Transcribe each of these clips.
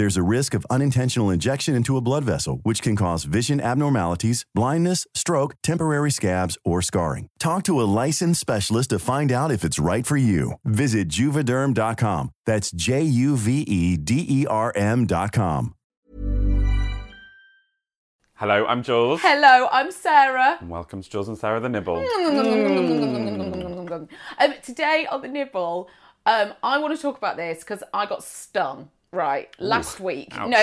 There's a risk of unintentional injection into a blood vessel, which can cause vision abnormalities, blindness, stroke, temporary scabs, or scarring. Talk to a licensed specialist to find out if it's right for you. Visit juvederm.com. That's J U V E D E R M.com. Hello, I'm Jules. Hello, I'm Sarah. And welcome to Jules and Sarah the Nibble. Um, today on the nibble, um, I want to talk about this because I got stung. Right, last week. ouch. No,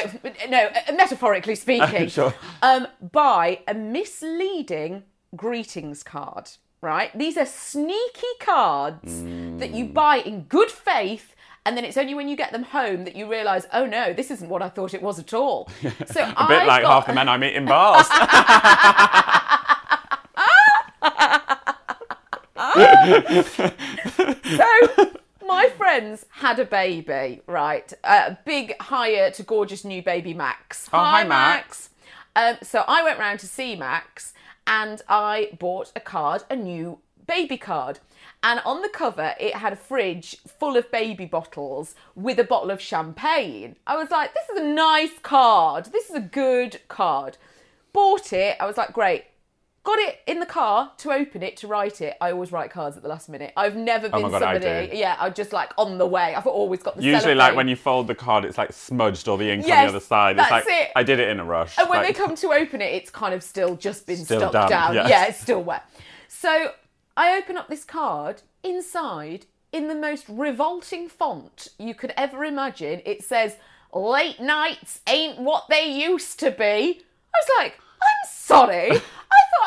no, uh, metaphorically speaking, Sure. um, by a misleading greetings card. Right, these are sneaky cards that you buy in good faith. And then it's only when you get them home that you realise, oh no, this isn't what I thought it was at all. So A bit like half the men I meet in bars. So friends had a baby, right? A big hire to gorgeous new baby Max. Oh, hi, Max. Um, so I went round to see Max and I bought a card, a new baby card. And on the cover, it had a fridge full of baby bottles with a bottle of champagne. I was like, this is a nice card. This is a good card. Bought it. I was like, great. Got it in the car to open it, to write it. I always write cards at the last minute. I've never oh been Oh God, I somebody. do. Yeah, I'm just like on the way. I've always got the Usually, like when you fold the card, it's like smudged or the ink on the other side. It's that's like it. I did it in a rush. And when Like, they come to open it, it's kind of still just been Still stuck damp, down. yes. Yeah, it's still wet. So I open up this card. Inside, in the most revolting font you could ever imagine, it says, Late nights ain't what they used to be. I was like, I'm sorry.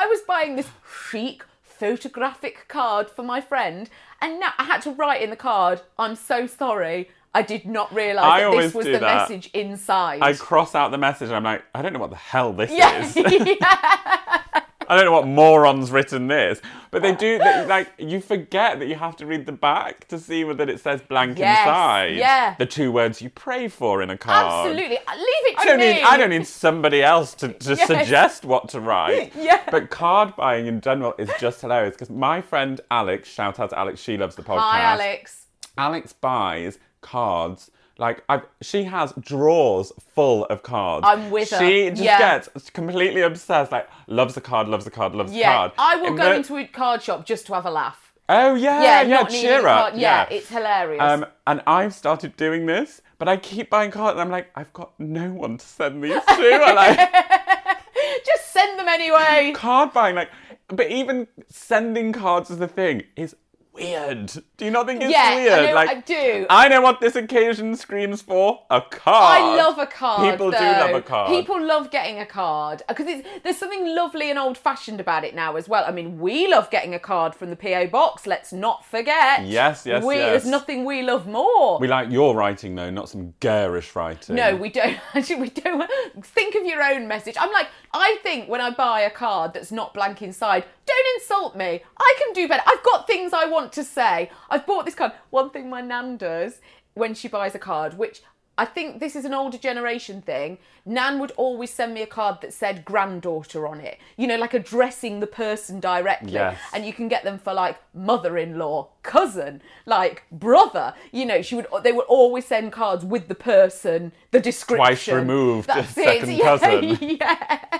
I was buying this chic photographic card for my friend, and now I had to write in the card, I'm so sorry. I did not realise that this was the that. message inside. I cross out the message and I'm like, I don't know what the hell this yeah. is. I don't know what moron's written this. But they do, they, like, you forget that you have to read the back to see whether it says blank Yes, inside. yeah. The two words you pray for in a card. Absolutely. Uh, leave it to I don't me. need I don't need somebody else to, to Yes. suggest what to write. Yeah. But card buying in general is just hilarious because my friend Alex, shout out to Alex, she loves the podcast. Hi, Alex. Alex buys cards. Like I, she has drawers full of cards. I'm with her. She just Yeah. gets completely obsessed. Like loves a card, loves a card, loves a Yeah, card. I will And go the- into a card shop just to have a laugh. Oh yeah, Yeah, yeah, cheer up. card. Yeah, it's hilarious. Um, and I've started doing this, but I keep buying cards, and I'm like, I've got no one to send these to. I'm like, Just send them anyway. card buying, like, but even sending cards as a thing is weird. Do you not think it's Yeah, I weird? know- like, I do. I know what this occasion screams for: a card. I love a card. People do love a card. People love getting a card because there's something lovely and old-fashioned about it now as well. I mean, we love getting a card from the PO box. Let's not forget. Yes, yes, we, yes. There's nothing we love more. We like your writing though, not some garish writing. No, we don't. Actually, we don't. Think of your own message. I'm like, I think when I buy a card that's not blank inside, don't insult me. I can do better. I've got things I want to say. I've bought this card. One thing my nan does when she buys a card, which I think this is an older generation thing. Nan would always send me a card that said granddaughter on it. You know, like addressing the person directly. Yes. And you can get them for like mother-in-law, cousin, like brother. You know, she would. They would always send cards with the person, the description. Twice removed, That's second it. Yeah, cousin. yes.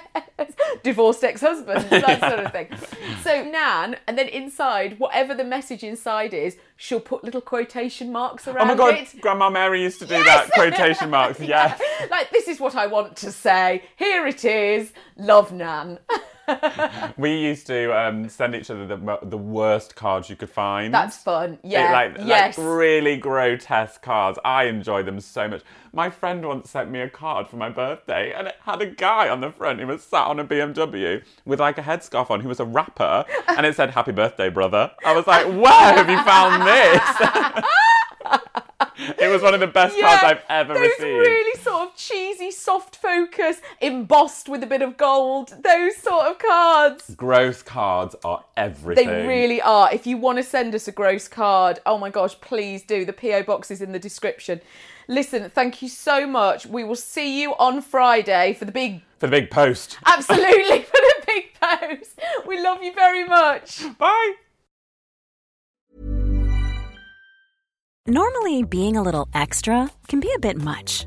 Divorced ex-husband, that sort of thing. So Nan, and then inside, whatever the message inside is, she'll put little quotation marks around it. Oh my god, it. Grandma Mary used to do that. Quotation marks, Yeah. Like this is what I want to say. Here it is. Love Nan. We used to um, send each other the, the worst cards you could find. That's fun. It, Yeah. like, yes. like really grotesque cards. I enjoy them so much. My friend once sent me a card for my birthday and it had a guy on the front who was sat on a BMW with like a headscarf on who was a rapper and it said, Happy birthday, brother. I was like, Where have you found this? it was one of the best cards I've ever received. really sort cheesy, soft focus, embossed with a bit of gold. Those sort of cards. Gross cards are everything. They really are. If you want to send us a gross card, oh my gosh, please do. The PO box is in the description. Listen, thank you so much. We will see you on Friday for the big, For the big post. absolutely for the big post. We love you very much. Bye. Normally, being a little extra can be a bit much,